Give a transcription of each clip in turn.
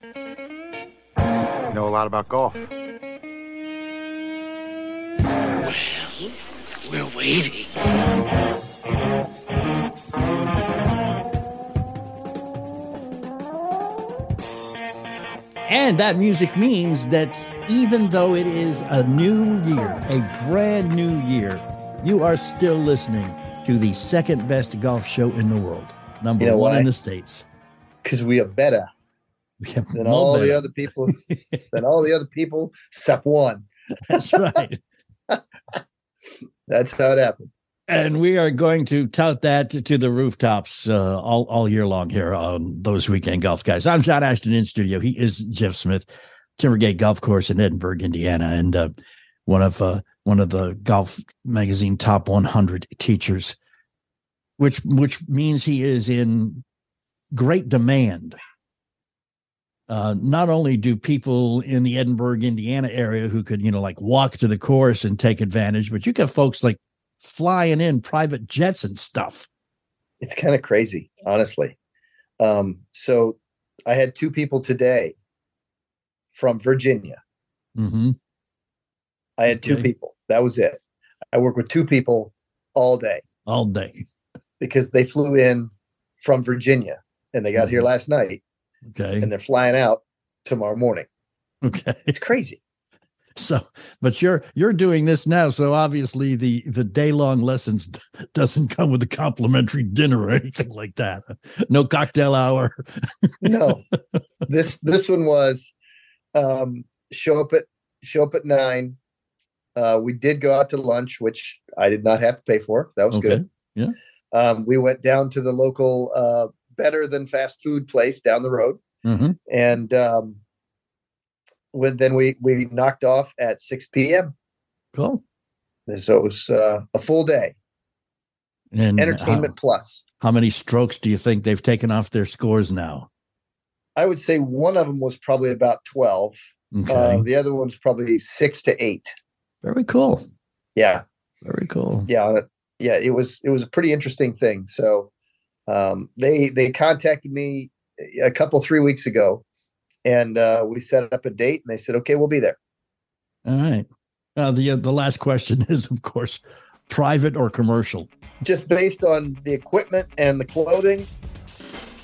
You know a lot about golf. Well, we're waiting. And that music means that even though it is a new year, a brand new year, you are still listening to the second best golf show in the world, number You know one why? in the States. Because we are better Have than all better. the other people, than all the other people except one. That's right. That's how it happened. And we are going to tout that to the rooftops uh, all, all year long here on those weekend golf guys. I'm John Ashton in studio. He is Jeff Smith, Timbergate Golf Course in Edinburgh, Indiana, and uh, one of uh, one of the Golf Magazine top 100 teachers, which which means he is in great demand. Uh, not only do people in the Edinburgh, Indiana area who could, you know, like walk to the course and take advantage, but you got folks like flying in private jets and stuff. It's kind of crazy, honestly. Um, so I had two people today from Virginia. Mm-hmm. I had two Okay. people. That was it. I work with two people all day All day. because they flew in from Virginia and they got here Mhm. last night Okay. and they're flying out tomorrow morning. Okay. It's crazy. So, but you're you're doing this now, so obviously the the day long lessons d- doesn't come with a complimentary dinner or anything like that. No cocktail hour. no this this one was um show up at show up at nine uh we did go out to lunch which i did not have to pay for that was Okay, good yeah. um we went down to the local uh better than fast food place down the road Mhm. and um when then we we knocked off at 6 p.m Cool. And so it was uh, a full day And entertainment plus How, how many strokes do you think they've taken off their scores now? i would say one of them was probably about 12 Okay. uh, the other one's probably six to eight Very cool. yeah Very cool. yeah yeah it was it was a pretty interesting thing so um they they contacted me a couple three weeks ago and uh we set up a date and they said okay we'll be there All right. Uh, the uh, the last question is, of course, private or commercial. just based on the equipment and the clothing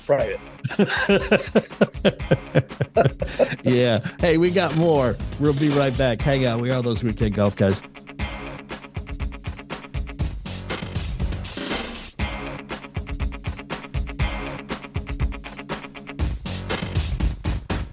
private yeah. Hey, we got more. We'll be right back. Hang out. We are those weekend golf guys.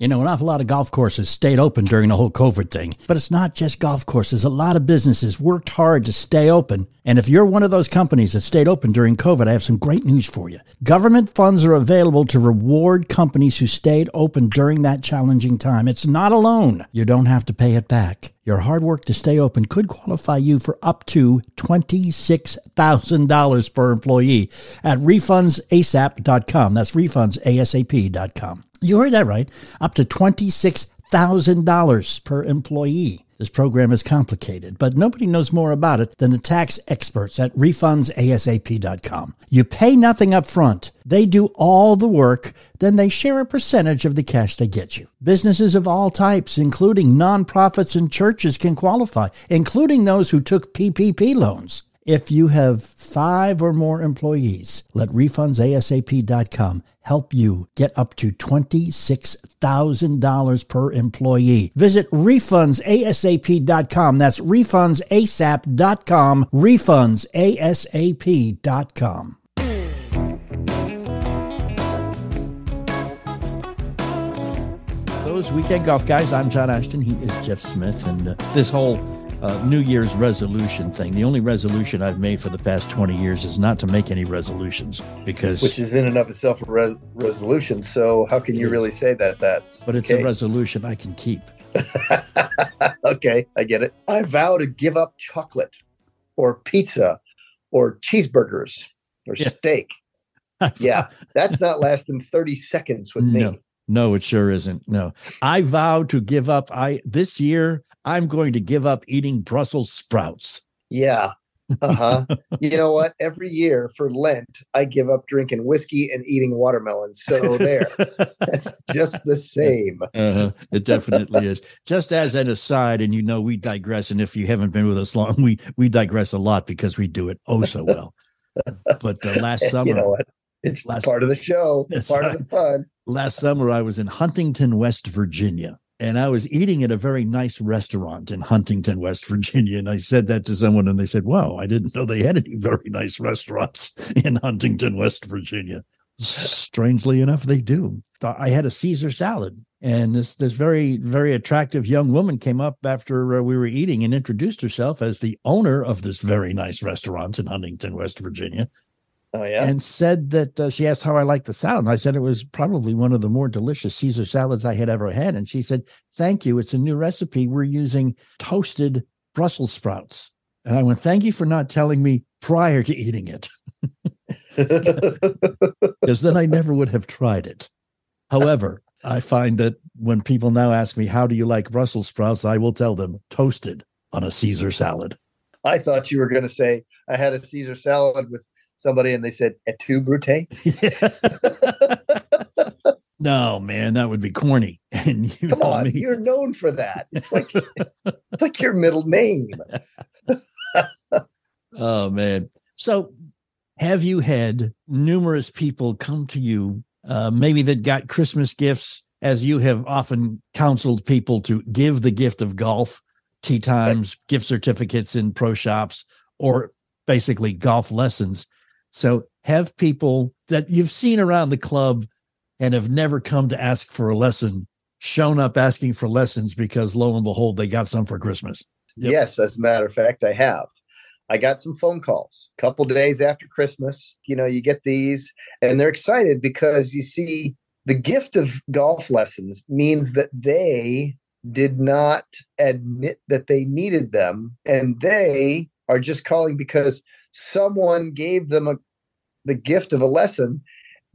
You know, an awful lot of golf courses stayed open during the whole COVID thing. But it's not just golf courses. A lot of businesses worked hard to stay open. And if you're one of those companies that stayed open during COVID, I have some great news for you. Government funds are available to reward companies who stayed open during that challenging time. It's not a loan. You don't have to pay it back. Your hard work to stay open could qualify you for up to $26,000 per employee at refundsasap.com. That's refundsasap.com. You heard that right. Up to $26,000 per employee. This program is complicated, but nobody knows more about it than the tax experts at refundsasap.com. You pay nothing up front. They do all the work, then they share a percentage of the cash they get you. Businesses of all types, including nonprofits and churches, can qualify, including those who took PPP loans. If you have five or more employees, let refundsasap.com help you get up to $26,000 per employee. Visit refundsasap.com. That's refundsasap.com. Refundsasap.com. Those weekend golf guys, I'm John Ashton. He is Jeff Smith. And uh, this whole uh, New Year's resolution thing, the only resolution I've made for the past 20 years is not to make any resolutions because, which is in and of itself a re- resolution so how can you is. really say that that's but it's a resolution I can keep. okay, I get it. I vow to give up chocolate or pizza or cheeseburgers or Yeah. steak. Yeah, that's not lasting 30 seconds with No. me. No, it sure isn't. No, I vow to give up. I this year I'm going to give up eating Brussels sprouts. Yeah, Uh huh. you know what? Every year for Lent, I give up drinking whiskey and eating watermelon. So there, that's just the same. Uh-huh. It definitely is. Just as an aside, and you know we digress, and if you haven't been with us long, we we digress a lot because we do it oh so well. But uh, last summer, you know what? It's Last- part of the show, part right. of the fun. last summer I was in Huntington, West Virginia, and I was eating at a very nice restaurant in Huntington, West Virginia. And I said that to someone, and they said, "Wow, I didn't know they had any very nice restaurants in Huntington, West Virginia." Strangely enough, they do. I had a Caesar salad, and this this very very attractive young woman came up after uh, we were eating and introduced herself as the owner of this very nice restaurant in Huntington, West Virginia Oh yeah. and said that uh, she asked how I liked the salad. And I said it was probably one of the more delicious Caesar salads I had ever had. And she said, Thank you. It's a new recipe. We're using toasted Brussels sprouts. And I went, Thank you for not telling me prior to eating it, because then I never would have tried it. However, I find that when people now ask me, How do you like Brussels sprouts? I will tell them toasted on a Caesar salad. I thought you were going to say I had a Caesar salad with somebody, and they said et tu brute. no, man, that would be corny. And you come on me. you're known for that. It's like it's like your middle name. Oh man. So have you had numerous people come to you, uh, maybe that got Christmas gifts, as you have often counseled people to give the gift of golf, tee times, gift certificates in pro shops, or basically golf lessons. So have people that you've seen around the club and have never come to ask for a lesson shown up asking for lessons because lo and behold, they got some for Christmas. Yep. Yes, as a matter of fact, I have. I got some phone calls a couple days after Christmas. You know, you get these, and they're excited because you see the gift of golf lessons means that they did not admit that they needed them, and they are just calling because someone gave them a, the gift of a lesson,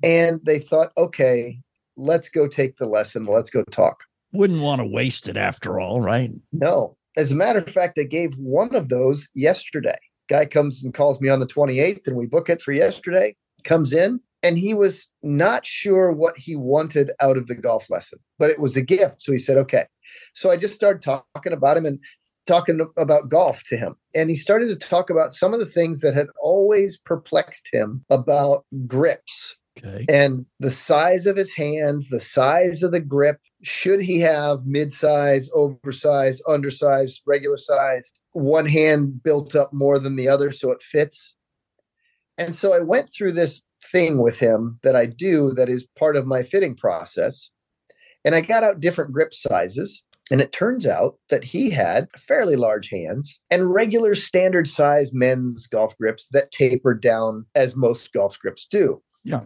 and they thought, okay, let's go take the lesson. Let's go talk. Wouldn't want to waste it after all, right? No. As a matter of fact, I gave one of those yesterday. Guy comes and calls me on the 28th, and we book it for yesterday. Comes in, and he was not sure what he wanted out of the golf lesson, but it was a gift. So he said, okay. So I just started talking about him and talking about golf to him. And he started to talk about some of the things that had always perplexed him about grips Okay. and the size of his hands, the size of the grip. Should he have mid-size, oversized, undersized, regular sized, one hand built up more than the other so it fits? And so I went through this thing with him that I do that is part of my fitting process. And I got out different grip sizes. And it turns out that he had fairly large hands and regular standard size men's golf grips that tapered down as most golf grips do. Yeah.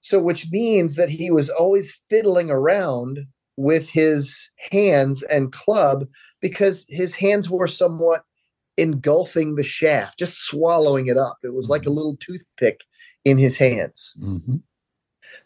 So, which means that he was always fiddling around with his hands and club because his hands were somewhat engulfing the shaft, just swallowing it up. It was like a little toothpick in his hands. Mhm.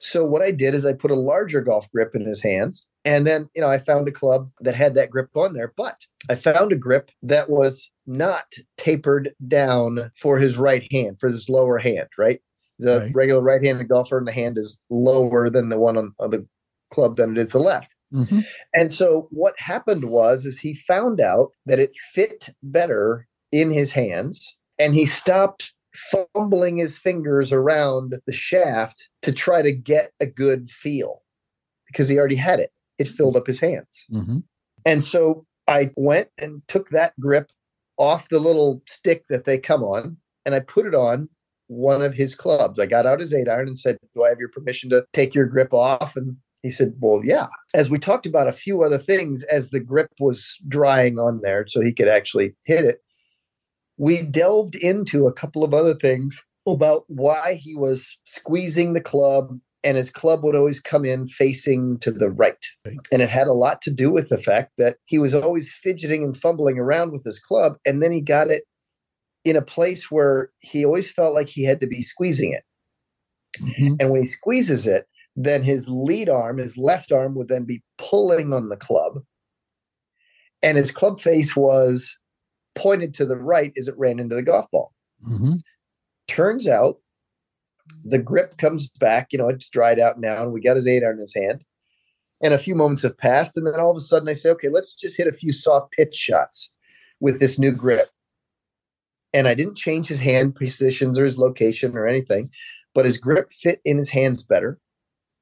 So what I did is I put a larger golf grip in his hands. And then, you know, I found a club that had that grip on there, but I found a grip that was not tapered down for his right hand, for his lower hand, right? The Right. regular right handed golfer, and the hand is lower than the one on, on the club than it is the left. Mhm. And so what happened was is he found out that it fit better in his hands and he stopped fumbling his fingers around the shaft to try to get a good feel because he already had it. It filled up his hands. Mhm. And so I went and took that grip off the little stick that they come on and I put it on one of his clubs. I got out his eight iron and said, Do I have your permission to take your grip off? And he said, Well, yeah. As we talked about a few other things as the grip was drying on there so he could actually hit it, we delved into a couple of other things about why he was squeezing the club and his club would always come in facing to the right. And it had a lot to do with the fact that he was always fidgeting and fumbling around with his club. And then he got it in a place where he always felt like he had to be squeezing it. Mhm. And when he squeezes it, then his lead arm, his left arm, would then be pulling on the club. And his club face was pointed to the right as it ran into the golf ball. Mm-hmm. Turns out the grip comes back, you know, it's dried out now, and we got his eight iron in his hand. And a few moments have passed, and then all of a sudden I say, okay, let's just hit a few soft pitch shots with this new grip. And I didn't change his hand positions or his location or anything, but his grip fit in his hands better.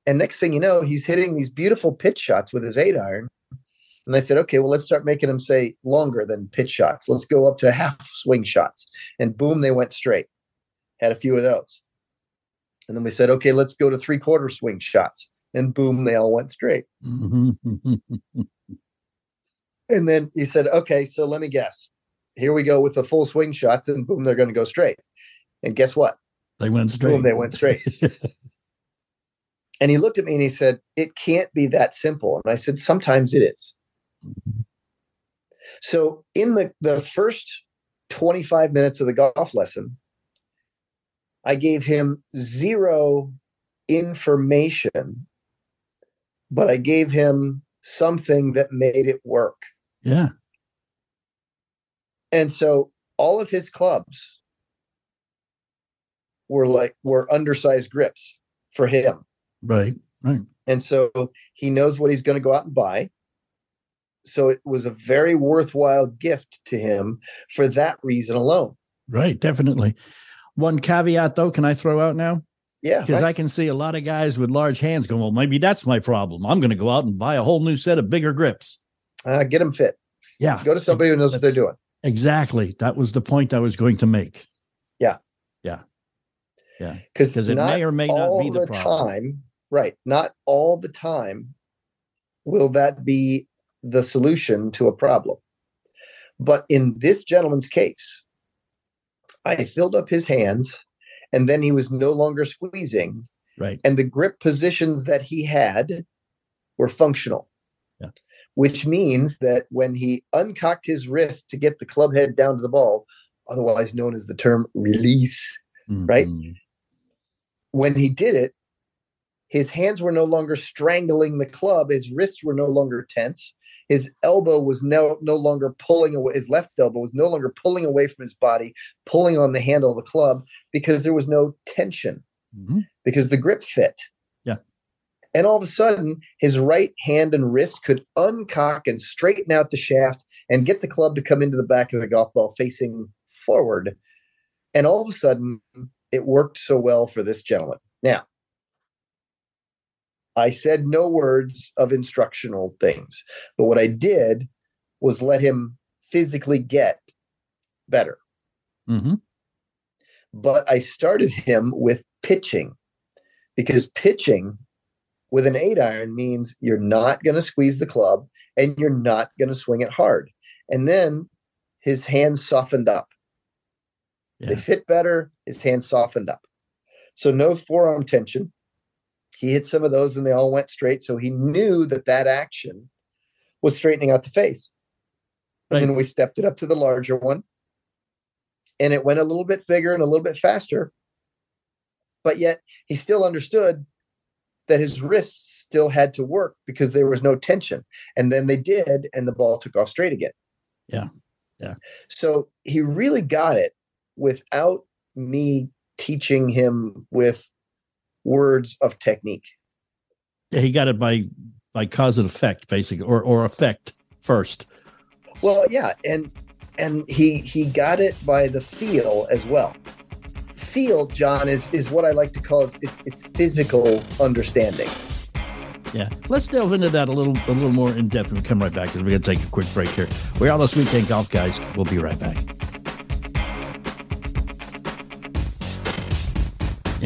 And next thing you know, he's hitting these beautiful pitch shots with his eight iron. And I said, okay, well, let's start making them say longer than pitch shots. Let's go up to half swing shots. And boom, they went straight. Had a few of those. And then we said, okay, let's go to three quarter swing shots. And boom, they all went straight. And then he said, okay, so let me guess. Here we go with the full swing shots, and boom, they're going to go straight. And guess what? they went straight. Boom, they went straight. And he looked at me and he said, It can't be that simple. And I said, Sometimes it is. So, in the, the first 25 minutes of the golf lesson, I gave him zero information, but I gave him something that made it work. yeah. And so all of his clubs were like were undersized grips for him. Right. Right. And so he knows what he's going to go out and buy. So it was a very worthwhile gift to him for that reason alone. Right. Definitely. One caveat, though, can I throw out now? Yeah. Because right. I can see a lot of guys with large hands going, well, maybe that's my problem. I'm going to go out and buy a whole new set of bigger grips. uh, get them fit. Yeah. Go to somebody who knows what they're doing. Exactly. That was the point I was going to make. Yeah. Yeah. Yeah. Because it may or may not be the problem. time, right? Not all the time will that be the solution to a problem. But in this gentleman's case, I filled up his hands and then he was no longer squeezing Right. and the grip positions that he had were functional. Yeah. Which means that when he uncocked his wrist to get the club head down to the ball, otherwise known as the term release, Right. Mhm. when he did it, his hands were no longer strangling the club, his wrists were no longer tense. His elbow was no no longer pulling away. His left elbow was no longer pulling away from his body, pulling on the handle of the club because there was no tension Mhm. because the grip fit. Yeah. And all of a sudden, his right hand and wrist could uncock and straighten out the shaft and get the club to come into the back of the golf ball facing forward. And all of a sudden, it worked so well for this gentleman. Now, I said no words of instructional things, but what I did was let him physically get better Mhm. but I started him with pitching because pitching with an eight iron means you're not going to squeeze the club and you're not going to swing it hard. And then his hands softened up. They fit better. His hands softened up. So no forearm tension. He hit some of those and they all went straight. So he knew that that action was straightening out the face. And Right. then we stepped it up to the larger one. And it went a little bit bigger and a little bit faster. But yet he still understood that his wrists still had to work because there was no tension. And then they did, and the ball took off straight again. Yeah. Yeah. So he really got it without me teaching him with words of technique. Yeah, he got it by by cause and effect, basically, or or effect first. Well, yeah, and and he he got it by the feel as well. Feel, John, is is what I like to call it's it's physical understanding. Yeah, let's delve into that a little a little more in depth and come right back because we're gonna take a quick break here. We're all this weekend golf, guys. We'll be right back.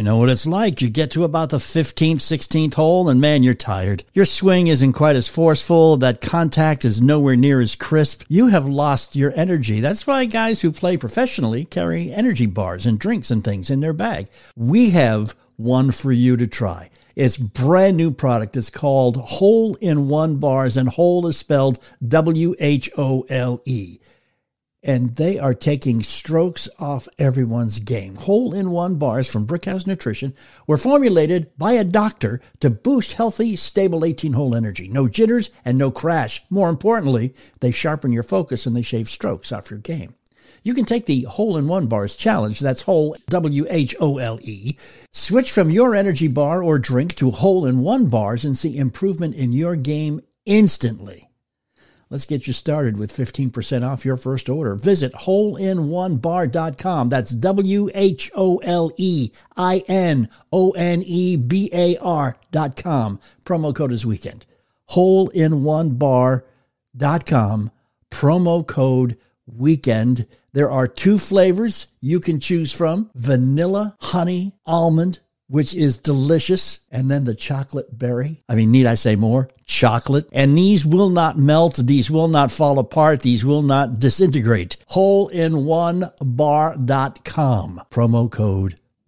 You know what it's like. You get to about the 15th, 16th hole, and man, you're tired. Your swing isn't quite as forceful. That contact is nowhere near as crisp. You have lost your energy. That's why guys who play professionally carry energy bars and drinks and things in their bag. We have one for you to try. It's brand new product. It's called Hole in One Bars, and Hole is spelled W H O L E and they are taking strokes off everyone's game. Hole in one bars from Brickhouse Nutrition were formulated by a doctor to boost healthy, stable 18 hole energy. No jitters and no crash. More importantly, they sharpen your focus and they shave strokes off your game. you can take the Hole in One Bars challenge. That's Hole, W H O L E. Switch from your energy bar or drink to Hole in One Bars and see improvement in your game instantly. Let's get you started with 15% off your first order. Visit holeinonebar.com. That's W H O L E I N O N E B A R.com. Promo code is weekend. Holeinonebar.com. Promo code weekend. There are two flavors you can choose from vanilla, honey, almond, which is delicious. And then the chocolate berry. I mean, need I say more? Chocolate. And these will not melt. These will not fall apart. These will not disintegrate. Holeinonebar.com. Promo code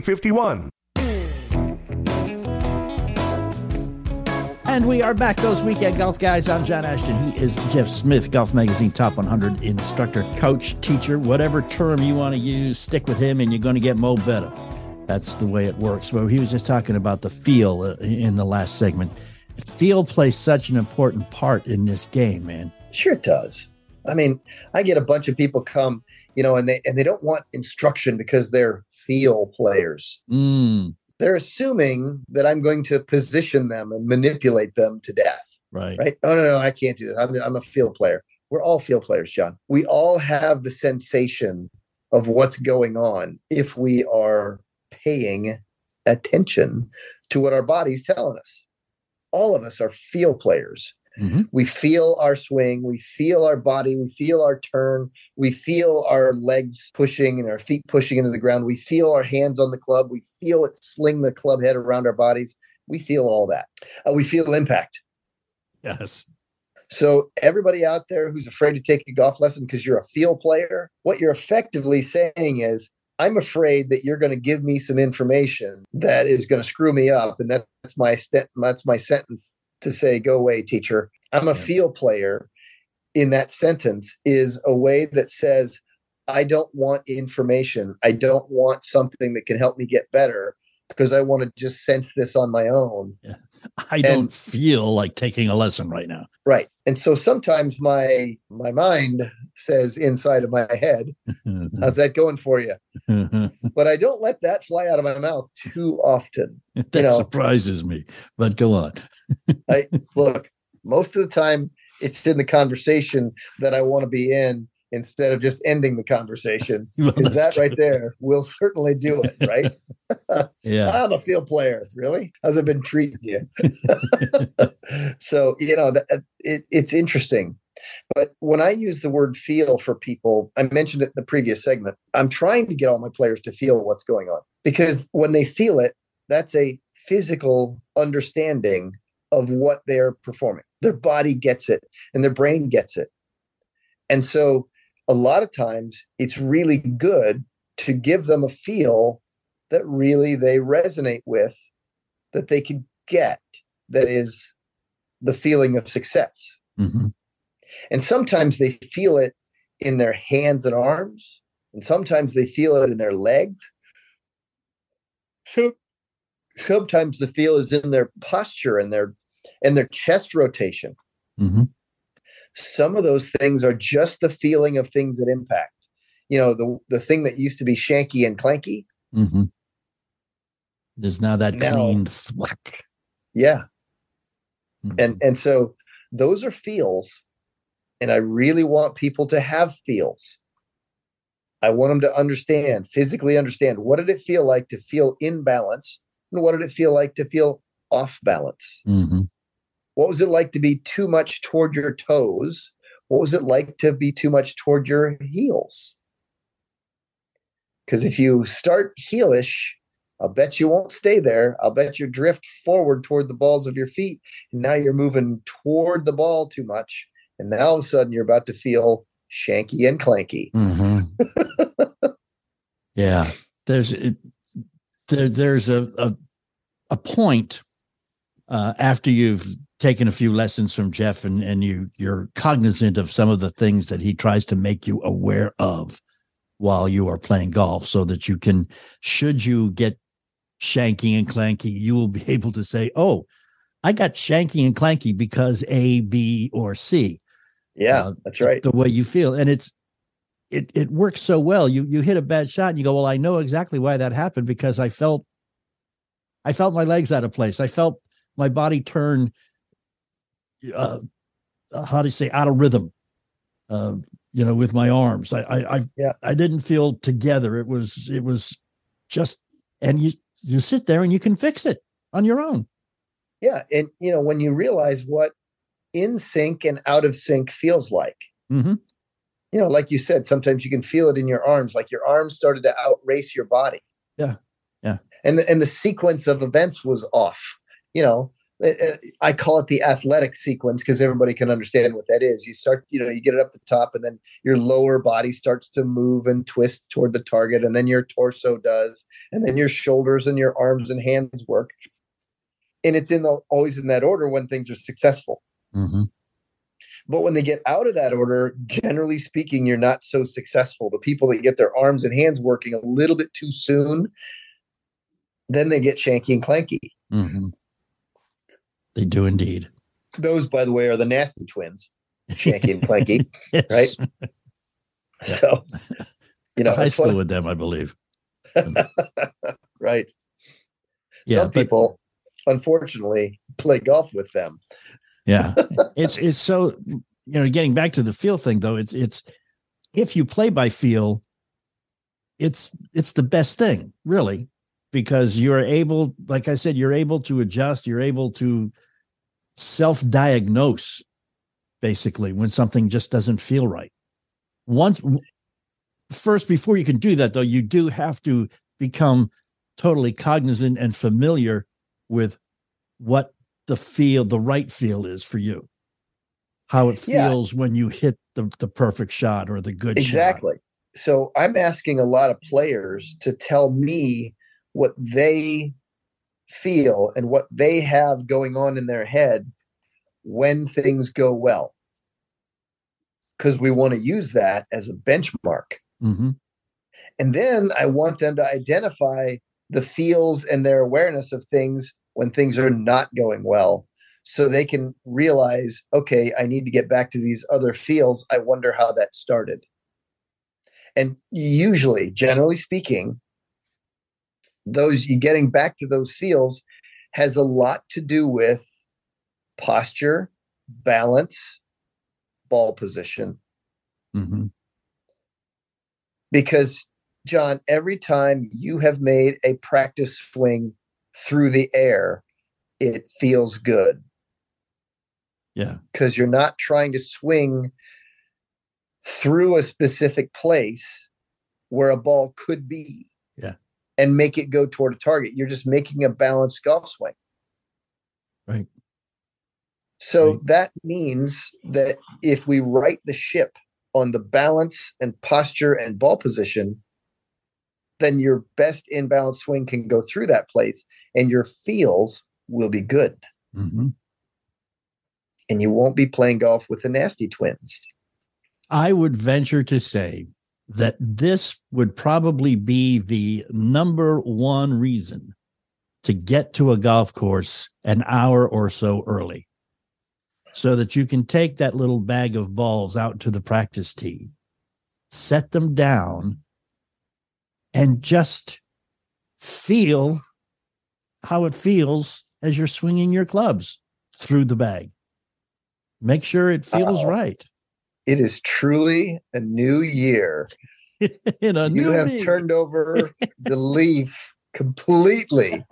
4051. And we are back, those weekend golf guys. I'm John Ashton. He is Jeff Smith, Golf Magazine Top 100 instructor, coach, teacher, whatever term you want to use. Stick with him, and you're going to get mo better. That's the way it works. Well, he was just talking about the feel uh, in the last segment. Feel plays such an important part in this game, man. Sure, it does. I mean, I get a bunch of people come, you know, and they and they don't want instruction because they're feel players. Mm, They're assuming that I'm going to position them and manipulate them to death. right. Right? Oh no, no, I can't do this. I'm, I'm a feel player. We're all feel players, John. We all have the sensation of what's going on if we are paying attention to what our body's telling us. All of us are feel players. Mhm. We feel our swing, we feel our body, we feel our turn, we feel our legs pushing and our feet pushing into the ground. We feel our hands on the club, we feel it sling the club head around our bodies. We feel all that. Uh, we feel impact. Yes. So, everybody out there who's afraid to take a golf lesson because you're a feel player, what you're effectively saying is, I'm afraid that you're going to give me some information that is going to screw me up, and that's my st- that's my sentence to say, "Go away, teacher." I'm a feel player. In that sentence is a way that says, "I don't want information. I don't want something that can help me get better." Because I want to just sense this on my own. I don't feel like taking a lesson right now. Right. And so sometimes my my mind says inside of my head, how's that going for you? But I don't let that fly out of my mouth too often. that know. surprises me. But go on. I look, most of the time it's in the conversation that I want to be in instead of just ending the conversation. Because that's that right there will certainly do it, right? Yeah. I'm a field player. Really? How's it been treating you? so, you know, that, it, it's interesting. But when I use the word feel for people, I mentioned it in the previous segment, I'm trying to get all my players to feel what's going on because when they feel it, that's a physical understanding of what they're performing. Their body gets it and their brain gets it. And so a lot of times it's really good to give them a feel that really they resonate with, that they can get, that is the feeling of success. Mhm. And sometimes they feel it in their hands and arms, and sometimes they feel it in their legs. So sometimes the feel is in their posture and their and their chest rotation. Mhm. Some of those things are just the feeling of things that impact. You know, the the thing that used to be shanky and clanky. Mhm. There's now that Now- clean thwack. Yeah. Mhm. and and so those are feels and i really want people to have feels i want them to understand physically understand what did it feel like to feel in balance and what did it feel like to feel off balance Mhm. What was it like to be too much toward your toes what was it like to be too much toward your heels because if you start heelish I'll bet you won't stay there. I'll bet you drift forward toward the balls of your feet. And now you're moving toward the ball too much. And now all of a sudden you're about to feel shanky and clanky. Mhm. yeah, there's it, there there's a a, a point uh, after you've taken a few lessons from Jeff and and you you're cognizant of some of the things that he tries to make you aware of while you are playing golf so that you can should you get shanky and clanky you will be able to say oh I got shanky and clanky because A, B, or C. Yeah, uh, that's right. The way you feel. And it's it it works so well. You you hit a bad shot and you go, Well, I know exactly why that happened because I felt I felt my legs out of place. I felt my body turn uh how do you say out of rhythm. Uh, you know, with my arms. I I I, yeah. I didn't feel together. It was it was just and you you sit there and you can fix it on your own. Yeah, and you know when you realize what in sync and out of sync feels like. Mm-hmm. You know, like you said, sometimes you can feel it in your arms, like your arms started to outrace your body. Yeah, yeah. And the, and the sequence of events was off. You know, I call it the athletic sequence because everybody can understand what that is. You start, you know, you get it up the top, and then your lower body starts to move and twist toward the target, and then your torso does, and then your shoulders and your arms and hands work and it's in the always in that order when things are successful. Mm-hmm. But when they get out of that order, generally speaking, you're not so successful. The people that get their arms and hands working a little bit too soon, then they get shanky and clanky. Mm-hmm. They do indeed. Those, by the way, are the nasty twins, shanky and clanky, yes. right? Yeah. So, you know, high school with them, I believe. right. Yeah, Some people unfortunately play golf with them. Yeah. it's it's so you know, getting back to the feel thing though, it's it's if you play by feel, it's it's the best thing, really, because you're able, like I said, you're able to adjust, you're able to self-diagnose basically when something just doesn't feel right. Once first before you can do that though, you do have to become totally cognizant and familiar with what the feel, the right feel is for you, how it feels yeah. when you hit the, the perfect shot or the good exactly. Shot. So I'm asking a lot of players to tell me what they feel and what they have going on in their head when things go well. Because we want to use that as a benchmark. Mm-hmm. And then I want them to identify the feels and their awareness of things when things are not going well so they can realize okay i need to get back to these other feels i wonder how that started and usually generally speaking those you getting back to those fields has a lot to do with posture balance ball position mm-hmm. because john every time you have made a practice swing through the air, it feels good. Yeah. Because you're not trying to swing through a specific place where a ball could be. And make it go toward a target. You're just making a balanced golf swing. Right. So right. that means that if we right the ship on the balance and posture and ball position, then your best inbound swing can go through that place and your feels will be good. Mm-hmm. And you won't be playing golf with the nasty twins. I would venture to say that this would probably be the number one reason to get to a golf course an hour or so early so that you can take that little bag of balls out to the practice tee, set them down, and just feel how it feels as you're swinging your clubs through the bag. Make sure it feels right. It is truly a new year. In a you have league. turned over the leaf completely.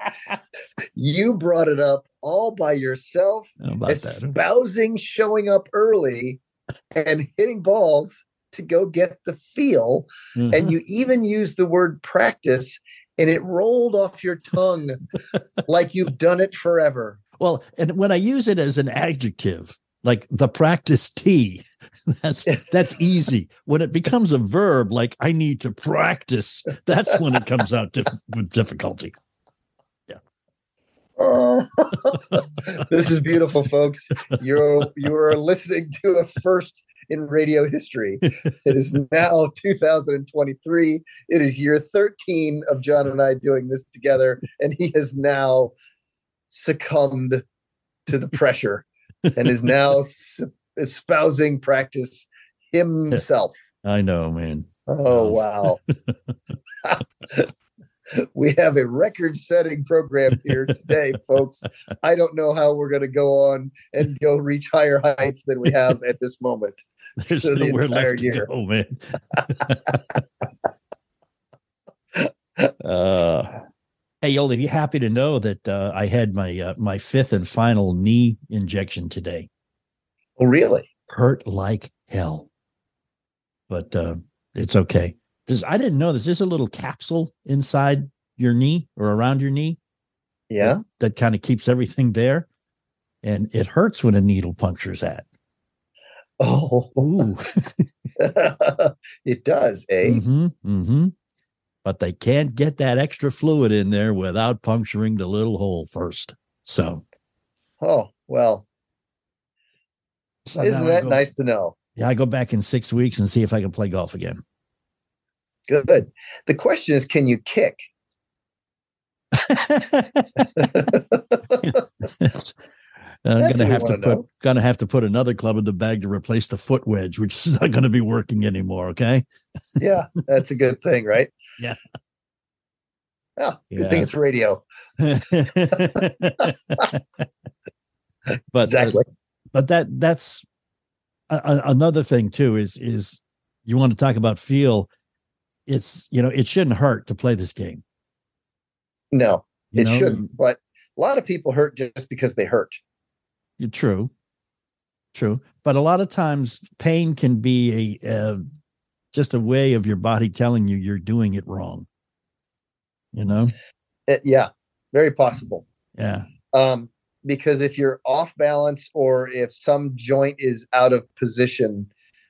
you brought it up all by yourself, espousing that? showing up early and hitting balls to go get the feel. Mm-hmm. And you even use the word practice and it rolled off your tongue like you've done it forever. Well, and when I use it as an adjective, like the practice tee. That's that's easy. When it becomes a verb, like I need to practice, that's when it comes out dif- with difficulty. Yeah. Oh, this is beautiful, folks. You're you are listening to a first in radio history. It is now 2023. It is year 13 of John and I doing this together, and he has now succumbed to the pressure and is now espousing practice himself. I know, man. Oh wow. we have a record setting program here today, folks. I don't know how we're going to go on and go reach higher heights than we have at this moment. There's So nowhere left to year. go, man. uh, hey, you'll be happy to know that uh, I had my uh, my fifth and final knee injection today. Oh, really? Hurt like hell, but uh, it's okay. This I didn't know this. is a little capsule inside your knee or around your knee Yeah. that kind of keeps everything there, and it hurts when a needle punctures that. Oh, Ooh. it does, eh? Mm-hmm, mm-hmm. But they can't get that extra fluid in there without puncturing the little hole first. So, Oh, well, so isn't that go- nice to know? Yeah, I go back in six weeks and see if I can play golf again. Good. The question is, can you kick? I'm That's gonna have to put know. gonna have to put another club in the bag to replace the foot wedge, which is not going to be working anymore. Okay. yeah, that's a good thing, right? Yeah. Oh, good Yeah. thing it's radio. but uh, exactly. but that that's a, a- another thing too is is you want to talk about feel it's you know it shouldn't hurt to play this game no, you it know? shouldn't. But a lot of people hurt just because they hurt. True true but a lot of times pain can be a uh, just a way of your body telling you you're doing it wrong you know Uh, yeah, very possible. yeah Um, because if you're off balance or if some joint is out of position,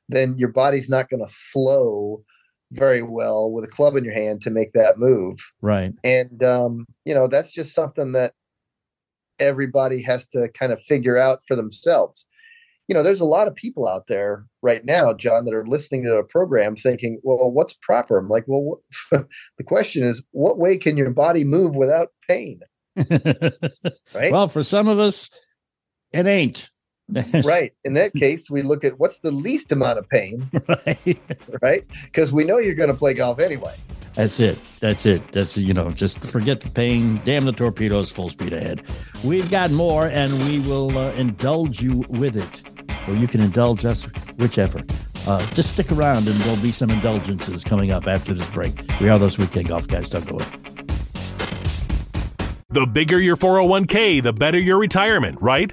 then your body's not going to flow very well with a club in your hand to make that move. right And um, you know, that's just something that everybody has to kind of figure out for themselves. You know, there's a lot of people out there right now, John, that are listening to a program thinking, well, what's proper? I'm like, well, what, the question is, what way can your body move without pain? Right. well for some of us it ain't right. In that case, we look at what's the least amount of pain, right right? Because we know you're going to play golf anyway. That's it. That's it. That's you know, just forget the pain. Damn the torpedoes, full speed ahead. We've got more, and we will uh, indulge you with it, or you can indulge us, whichever. Uh, just stick around, and there'll be some indulgences coming up after this break. We are those weekend golf guys. Don't go away. The bigger your 401k, the better your retirement, right?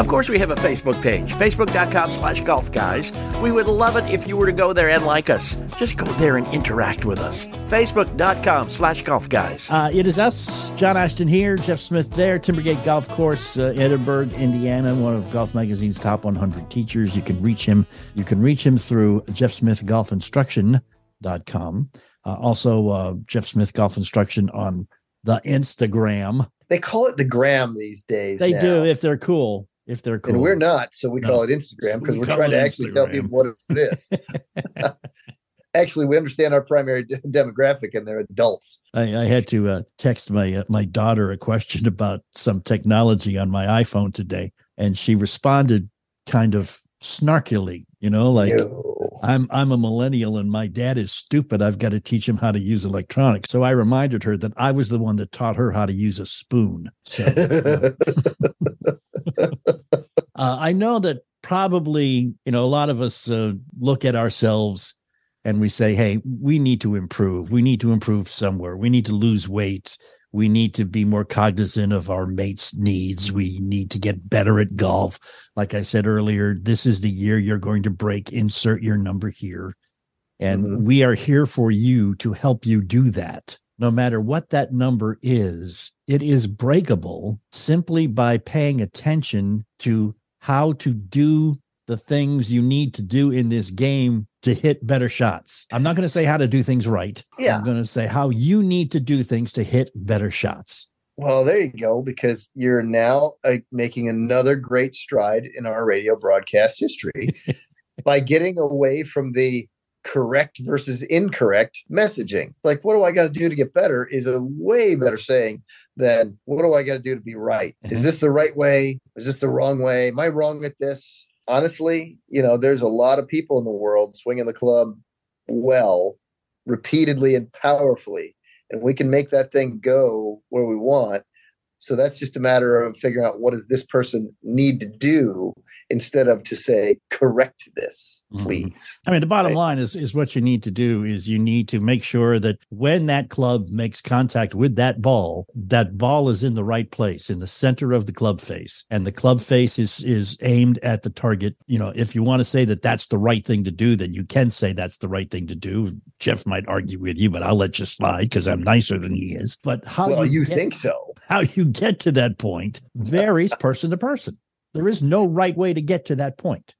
Of course, we have a Facebook page, facebook.com slash golf guys. We would love it if you were to go there and like us. Just go there and interact with us. Facebook.com slash golf guys. Uh, it is us, John Ashton here, Jeff Smith there, Timbergate Golf Course, uh, Edinburgh, Indiana, one of Golf Magazine's top 100 teachers. You can reach him. You can reach him through Jeff Smith Golf Instruction.com. Uh, also, uh, Jeff Smith Golf Instruction on the Instagram. They call it the gram these days. They now. do if they're cool. If they're cool. And we're not, so we No. call it Instagram because We are trying to actually tell people what it is. actually, we understand our primary de- demographic, and they're adults. I, I had to uh, text my uh, my daughter a question about some technology on my iPhone today, and she responded kind of snarkily, you know, like Ew. I'm I'm a millennial and my dad is stupid. I've got to teach him how to use electronics. So I reminded her that I was the one that taught her how to use a spoon. So uh, uh, I know that probably you know a lot of us uh, look at ourselves and we say, "Hey, we need to improve. We need to improve somewhere. We need to lose weight. We need to be more cognizant of our mates' needs. We need to get better at golf." Like I said earlier, this is the year you're going to break. Insert your number here, and Mhm. we are here for you to help you do that. No matter what that number is, it is breakable simply by paying attention to how to do the things you need to do in this game to hit better shots. I'm not going to say how to do things right. Yeah. I'm going to say how you need to do things to hit better shots. Well, there you go, because you're now uh, making another great stride in our radio broadcast history by getting away from the correct versus incorrect messaging. Like, what do I got to do to get better is a way better saying than what do I got to do to be right? Is this the right way? Is this the wrong way? Am I wrong at this? Honestly, you know, there's a lot of people in the world swinging the club well, repeatedly and powerfully and we can make that thing go where we want. So that's just a matter of figuring out what does this person need to do instead of to say correct this, Mhm. please. I mean, the bottom Right. line is is what you need to do is you need to make sure that when that club makes contact with that ball, that ball is in the right place in the center of the club face, and the club face is is aimed at the target. You know, if you want to say that that's the right thing to do, then you can say that's the right thing to do. Jeff might argue with you, but I'll let you slide because I'm nicer than he is. But how well, you get- think so? how you get to that point varies person to person. There is no right way to get to that point.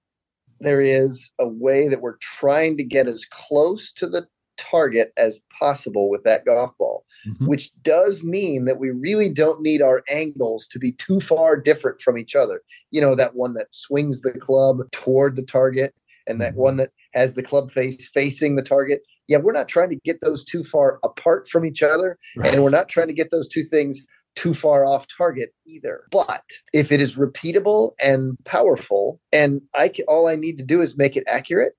There is a way that we're trying to get as close to the target as possible with that golf ball, Mhm. which does mean that we really don't need our angles to be too far different from each other. You know, that one that swings the club toward the target and that Mhm. one that has the club face facing the target. Yeah, we're not trying to get those too far apart from each other. And we're not trying to get those two things too far off target either. But if it is repeatable and powerful, and I can, all I need to do is make it accurate,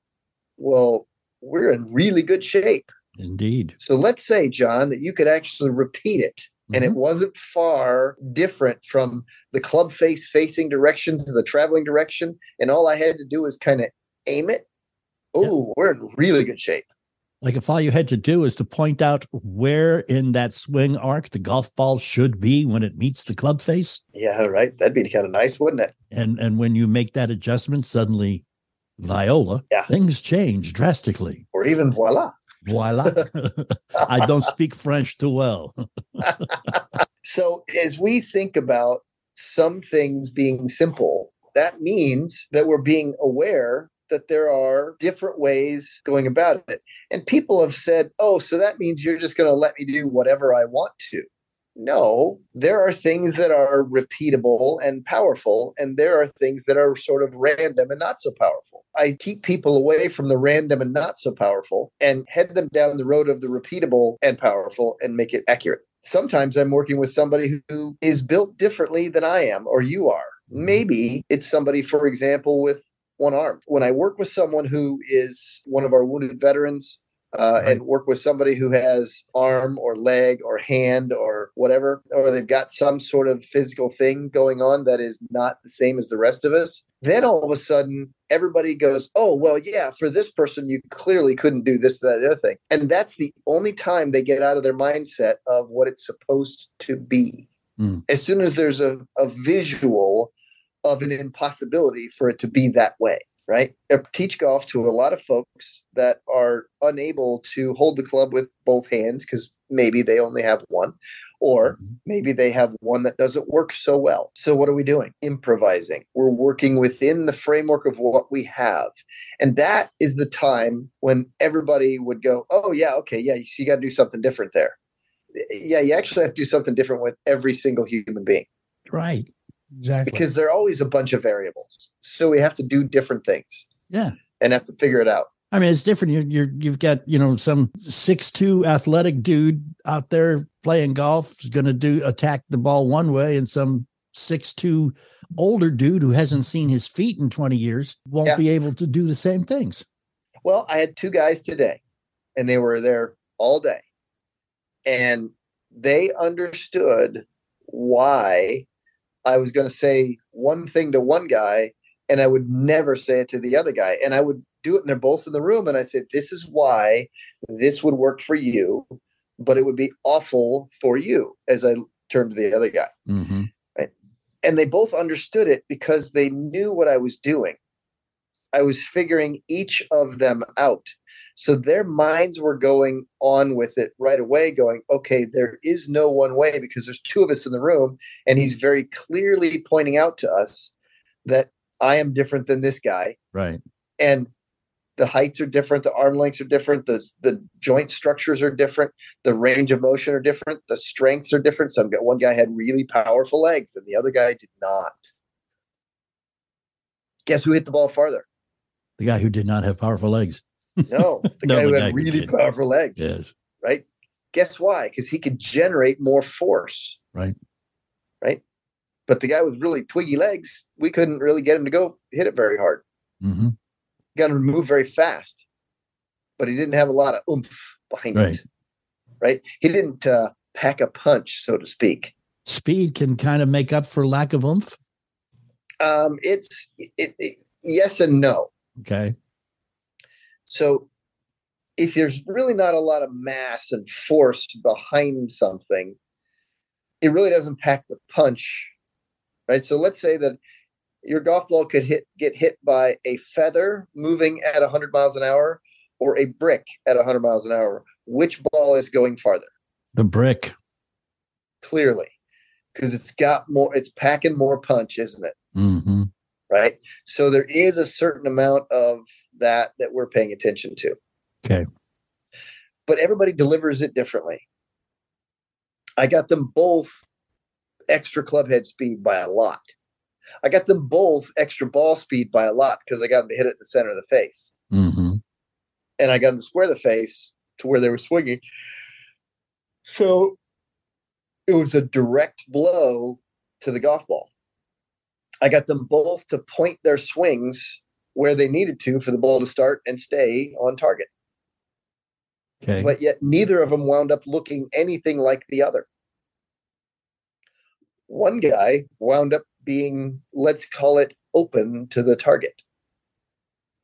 well, we're in really good shape. Indeed. So let's say, John, that you could actually repeat it. And it mm-hmm. wasn't far different from the club face facing direction to the traveling direction. And all I had to do was kind of aim it. Oh, we're in really good shape. Like if all you had to do is to point out where in that swing arc the golf ball should be when it meets the club face, Yeah, right. That'd be kind of nice, wouldn't it? and and when you make that adjustment, suddenly, viola, Yeah. things change drastically. Or even voila. Voila! I don't speak French too well. So, as we think about some things being simple, that means that we're being aware that there are different ways going about it. And people have said, oh, so that means you're just going to let me do whatever I want to. No, there are things that are repeatable and powerful, and there are things that are sort of random and not so powerful. I keep people away from the random and not so powerful and head them down the road of the repeatable and powerful and make it accurate. Sometimes I'm working with somebody who is built differently than I am or you are. Maybe it's somebody, for example, with one arm. When I work with someone who is one of our wounded veterans, uh, and work with somebody who has arm or leg or hand or whatever, or they've got some sort of physical thing going on that is not the same as the rest of us, then all of a sudden everybody goes, Oh, well, yeah, for this person, you clearly couldn't do this, that, the other thing. And that's the only time they get out of their mindset of what it's supposed to be. Mm. As soon as there's a, a visual of an impossibility for it to be that way, right? I teach golf to a lot of folks that are unable to hold the club with both hands because maybe they only have one, or Mhm. maybe they have one that doesn't work so well. So, what are we doing? Improvising. We're working within the framework of what we have. And that is the time when everybody would go, Oh, yeah, okay, yeah, you got to do something different there. Yeah, you actually have to do something different with every single human being Right. Exactly. because there are always a bunch of variables. So, we have to do different things yeah. and have to figure it out. I mean, it's different. You're, you're you've got you know some six two athletic dude out there playing golf is going to do attack the ball one way, and some six two older dude who hasn't seen his feet in twenty years won't Yeah. be able to do the same things. Well, I had two guys today, and they were there all day, and they understood why I was going to say one thing to one guy, and I would never say it to the other guy, and I would do it, and they're both in the room, and I said, "This is why this would work for you, but it would be awful for you." As I turned to the other guy, Mm-hmm. and they both understood it because they knew what I was doing. I was figuring each of them out. So their minds were going on with it right away, going, okay, there is no one way because there's two of us in the room. And he's very clearly pointing out to us that I am different than this guy. Right. And the heights are different, the arm lengths are different, the, the joint structures are different, the range of motion are different, the strengths are different. Some one guy had really powerful legs and the other guy did not. Guess who hit the ball farther? The guy who did not have powerful legs. No, the No, guy who had really did. powerful legs, Yes. right? Guess why? Because he could generate more force. Right. Right. But the guy with really twiggy legs, we couldn't really get him to go hit it very hard. Mm-hmm. Got him to move very fast, but he didn't have a lot of oomph behind Right. it. Right. He didn't uh, pack a punch, so to speak. Speed can kind of make up for lack of oomph. Um, it's it, it, yes and no. Okay. So if there's really not a lot of mass and force behind something, it really doesn't pack the punch. Right. So let's say that your golf ball could hit get hit by a feather moving at 100 miles an hour or a brick at 100 miles an hour. Which ball is going farther? The brick. Clearly, because it's got more, it's packing more punch, isn't it? Mm-hmm. Right. So there is a certain amount of that that we're paying attention to. Okay. but everybody delivers it differently. I got them both extra club head speed by a lot. I got them both extra ball speed by a lot because I got them to hit it in the center of the face. Mm-hmm. And I got them to square the face to where they were swinging. So it was a direct blow to the golf ball. I got them both to point their swings where they needed to for the ball to start and stay on target. Okay. but yet neither of them wound up looking anything like the other. One guy wound up being, let's call it, open to the target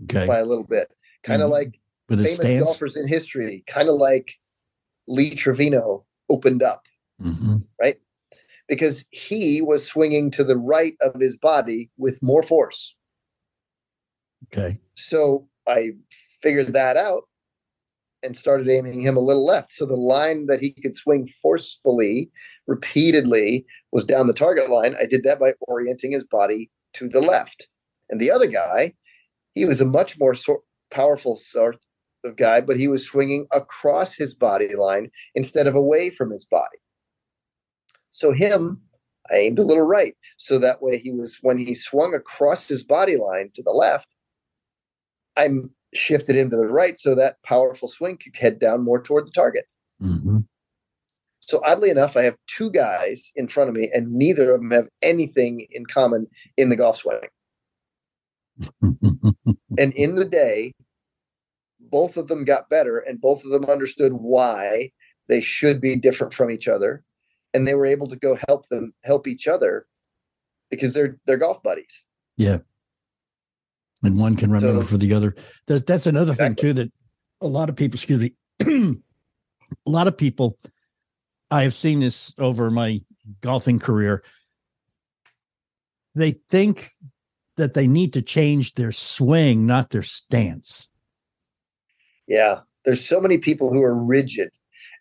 okay. by a little bit, kind of Mhm. like With famous golfers in history, kind of like Lee Trevino opened up Mm-hmm. Because he was swinging to the right of his body with more force. Okay. So I figured that out and started aiming him a little left. So the line that he could swing forcefully, repeatedly, was down the target line. I did that by orienting his body to the left. And the other guy, he was a much more powerful sort of guy, but he was swinging across his body line instead of away from his body. So him, I aimed a little right. So that way he was, when he swung across his body line to the left, I'm shifted him to the right so that powerful swing could head down more toward the target. Mm-hmm. So oddly enough, I have two guys in front of me, and neither of them have anything in common in the golf swing. And in the day, both of them got better, and both of them understood why they should be different from each other, and they were able to go help them help each other because they're they're golf buddies. yeah. And one can remember So- for the other. That's that's another thing too that a lot of people, excuse me, a lot of people. I have seen this over my golfing career. they think that they need to change their swing, not their stance. Yeah. There's so many people who are rigid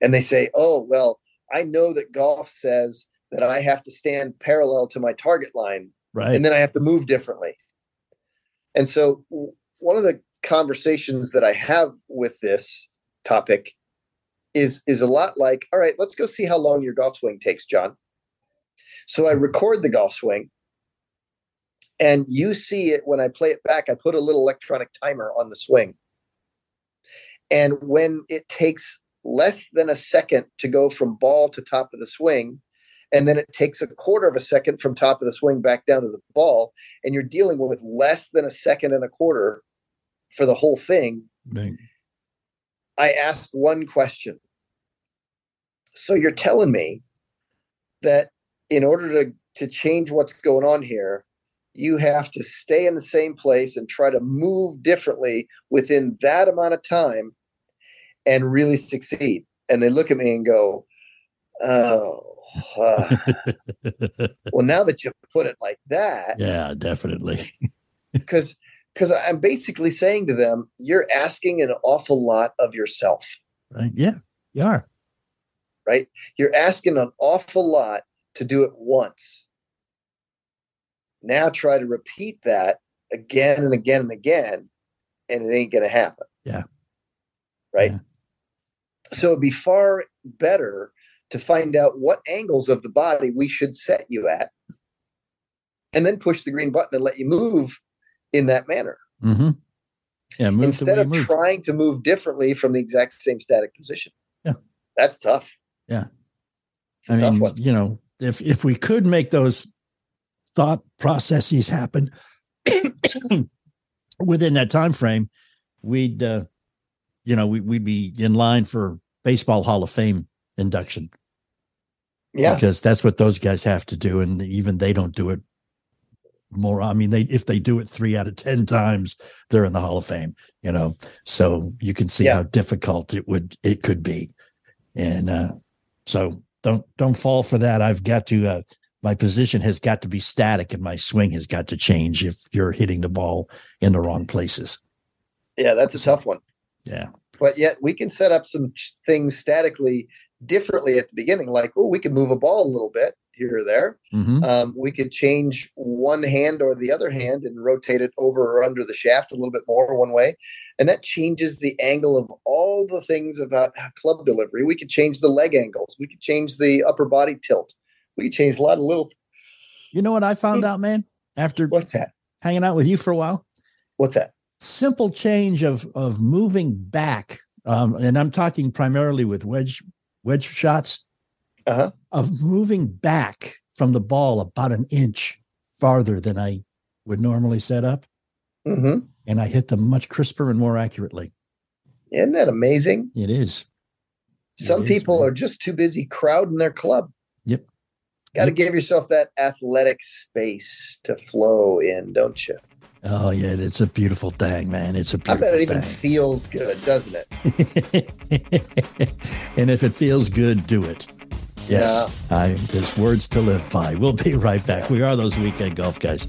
and they say, oh, well, I know that golf says that I have to stand parallel to my target line Right. and then I have to move differently. And so, one of the conversations that I have with this topic is is a lot like, all right, let's go see how long your golf swing takes, John. So I record the golf swing, and you see it when I play it back. I put a little electronic timer on the swing, and when it takes less than a second to go from ball to top of the swing, and then it takes a quarter of a second from top of the swing back down to the ball and you're dealing with less than a second and a quarter for the whole thing Right. i ask one question so you're telling me that in order to to change what's going on here you have to stay in the same place and try to move differently within that amount of time and really succeed and they look at me and go oh uh, well now that you put it like that yeah, definitely. because because i'm basically saying to them you're asking an awful lot of yourself Right. Yeah, you are. right you're asking an awful lot to do it once now try to repeat that again and again and again and it ain't gonna happen Yeah. right Yeah. So it'd be far better to find out what angles of the body we should set you at and then push the green button and let you move in that manner Mm-hmm. Yeah, move instead of trying to move differently from the exact same static position. Yeah. That's tough. Yeah. It's I tough mean, you know, if if we could make those thought processes happen within that time frame, we'd uh, you know, we, we'd be in line for baseball Hall of Fame induction Yeah. because that's what those guys have to do, and even they don't do it more. I mean, they if they do it three out of ten times, they're in the Hall of Fame. You know, so you can see Yeah. how difficult it would it could be, and uh, so don't don't fall for that. I've got to. Uh, my position has got to be static, and my swing has got to change if you're hitting the ball in the wrong places. Yeah, that's a tough one. Yeah, But yet we can set up some things statically differently at the beginning. Like, oh, we can move a ball a little bit here or there. Mhm. Um, we could change one hand or the other hand and rotate it over or under the shaft a little bit more one way. And that changes the angle of all the things about club delivery. We could change the leg angles. We could change the upper body tilt. We could change a lot of little. you know what I found out, man? After What's that? hanging out with you for a while, What's that? Simple change of of moving back, um, and I'm talking primarily with wedge wedge shots Uh huh. of moving back from the ball about an inch farther than I would normally set up, Mm-hmm. and I hit them much crisper and more accurately. Isn't that amazing? It is. Some It is, people man. are just too busy crowding their club. Yep. Got to Yep. give yourself that athletic space to flow in, don't you? Oh yeah, it's a beautiful thing, man. It's a I beautiful bet it even feels good, doesn't it? and if it feels good, do it. Yes, I, there's words to live by. We'll be right back. We are those weekend golf guys.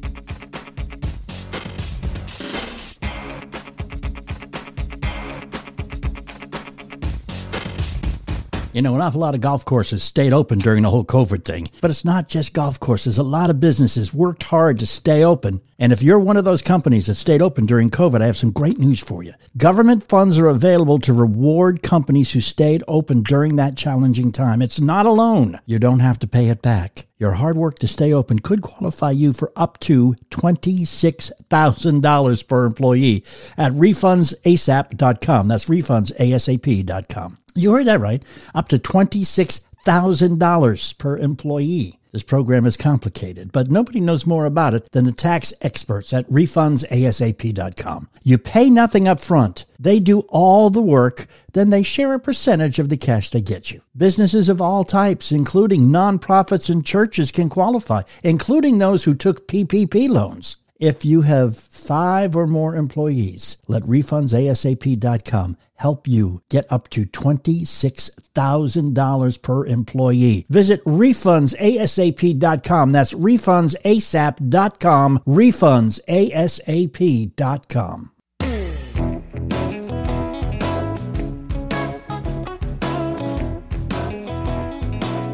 You know, an awful lot of golf courses stayed open during the whole COVID thing. But it's not just golf courses. A lot of businesses worked hard to stay open. And if you're one of those companies that stayed open during COVID, I have some great news for you. Government funds are available to reward companies who stayed open during that challenging time. It's not a loan. You don't have to pay it back. Your hard work to stay open could qualify you for up to $26,000 per employee at refundsasap.com. That's refundsasap.com. You heard that right. Up to $26,000 per employee. This program is complicated, but nobody knows more about it than the tax experts at refundsasap.com. You pay nothing up front. They do all the work, then they share a percentage of the cash they get you. Businesses of all types, including nonprofits and churches, can qualify, including those who took PPP loans. If you have five or more employees, let refundsasap.com help you get up to $26,000 per employee. Visit refundsasap.com. That's refundsasap.com. Refundsasap.com.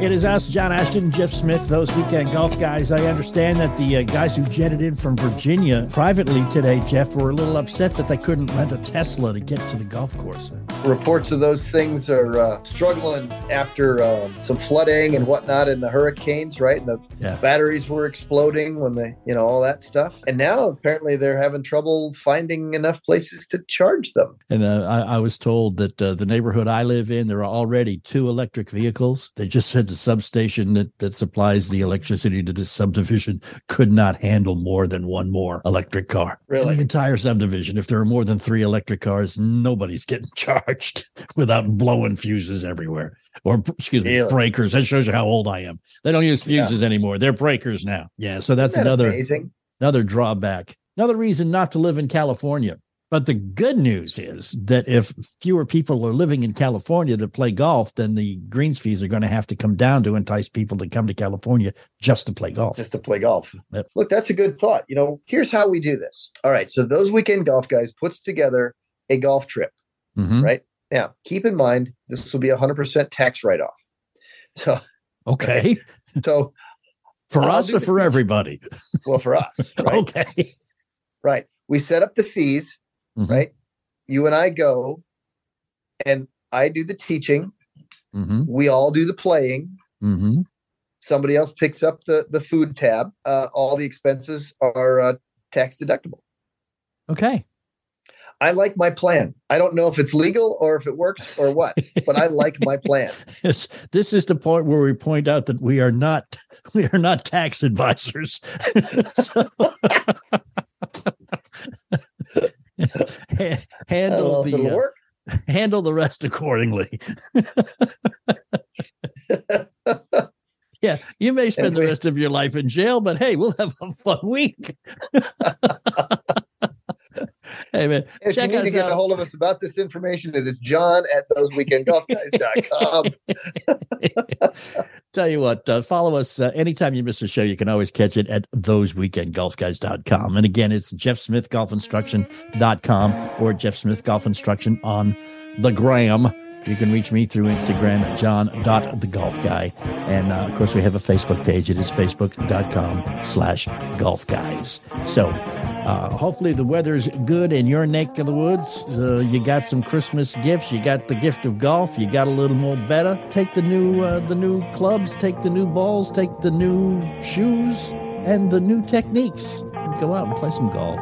It is us, John Ashton, Jeff Smith, those weekend golf guys. I understand that the uh, guys who jetted in from Virginia privately today, Jeff, were a little upset that they couldn't rent a Tesla to get to the golf course. Reports of those things are uh, struggling after um, some flooding and whatnot in the hurricanes, right? And the Yeah. batteries were exploding when they, you know, all that stuff. And now apparently they're having trouble finding enough places to charge them. And uh, I, I was told that uh, the neighborhood I live in, there are already two electric vehicles. They just said the substation that, that supplies the electricity to this subdivision could not handle more than one more electric car. Really? The entire subdivision. If there are more than three electric cars, nobody's getting charged without blowing fuses everywhere. Or, excuse me, breakers. That shows you how old I am. They don't use Yeah. fuses anymore. They're breakers now. Yeah. So that's that another amazing. another drawback, another reason not to live in California. But the good news is that if fewer people are living in California to play golf, then the greens fees are going to have to come down to entice people to come to California just to play golf. just to play golf. Yep. Look, that's a good thought. You know, here's how we do this. All right. So those weekend golf guys puts together a golf trip. Mhm. Right. Now, keep in mind this will be a hundred percent tax write off. So, Okay. so For I'll us or for everybody? well, for us, right? Okay. Right. We set up the fees. Mhm. Right. You and I go, and I do the teaching. hmm We all do the playing. hmm Somebody else picks up the the food tab. Uh, all the expenses are uh, tax deductible. Okay. I like my plan. I don't know if it's legal or if it works or what, but I like my plan. This, this is the point where we point out that we are not we are not tax advisors. So- Ha- I don't handle the uh, work. handle the rest accordingly. yeah, you may spend the rest of your life in jail, but hey, we'll have a fun week. hey man, If check you need to get out. a hold of us about this information, it is john at thoseweekendgolfguys.com. Tell you what, uh, follow us uh, anytime you miss a show. You can always catch it at thoseweekendgolfguys.com. And again, it's jeffsmithgolfinstruction.com or Jeff Smith Golf Instruction on the gram. You can reach me through Instagram at john.thegolfguy. And uh, of course, we have a Facebook page. It is facebook.com slash golfguys. So uh, hopefully the weather's good in your neck of the woods. Uh, you got some Christmas gifts. You got the gift of golf. You got a little more better. Take the new uh, the new clubs. Take the new balls. Take the new shoes and the new techniques. Go out and play some golf.